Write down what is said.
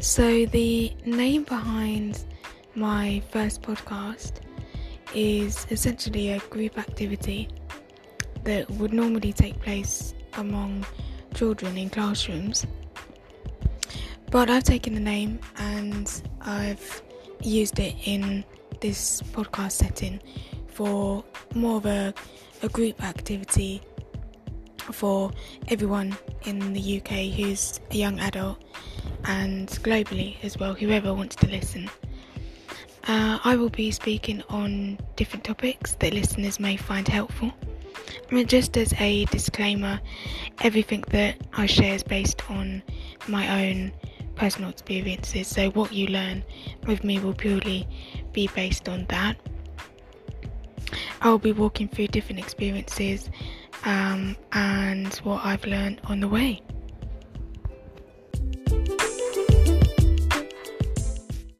So, the name behind my first podcast is essentially a group activity that would normally take place among children in classrooms. But I've taken the name and I've used it in this podcast setting for more of a, a group activity for everyone in the UK who's a young adult and globally as well, whoever wants to listen. Uh, I will be speaking on different topics that listeners may find helpful. I mean, just as a disclaimer, everything that I share is based on my own personal experiences, so what you learn with me will purely be based on that. I'll be walking through different experiences um, and what I've learned on the way.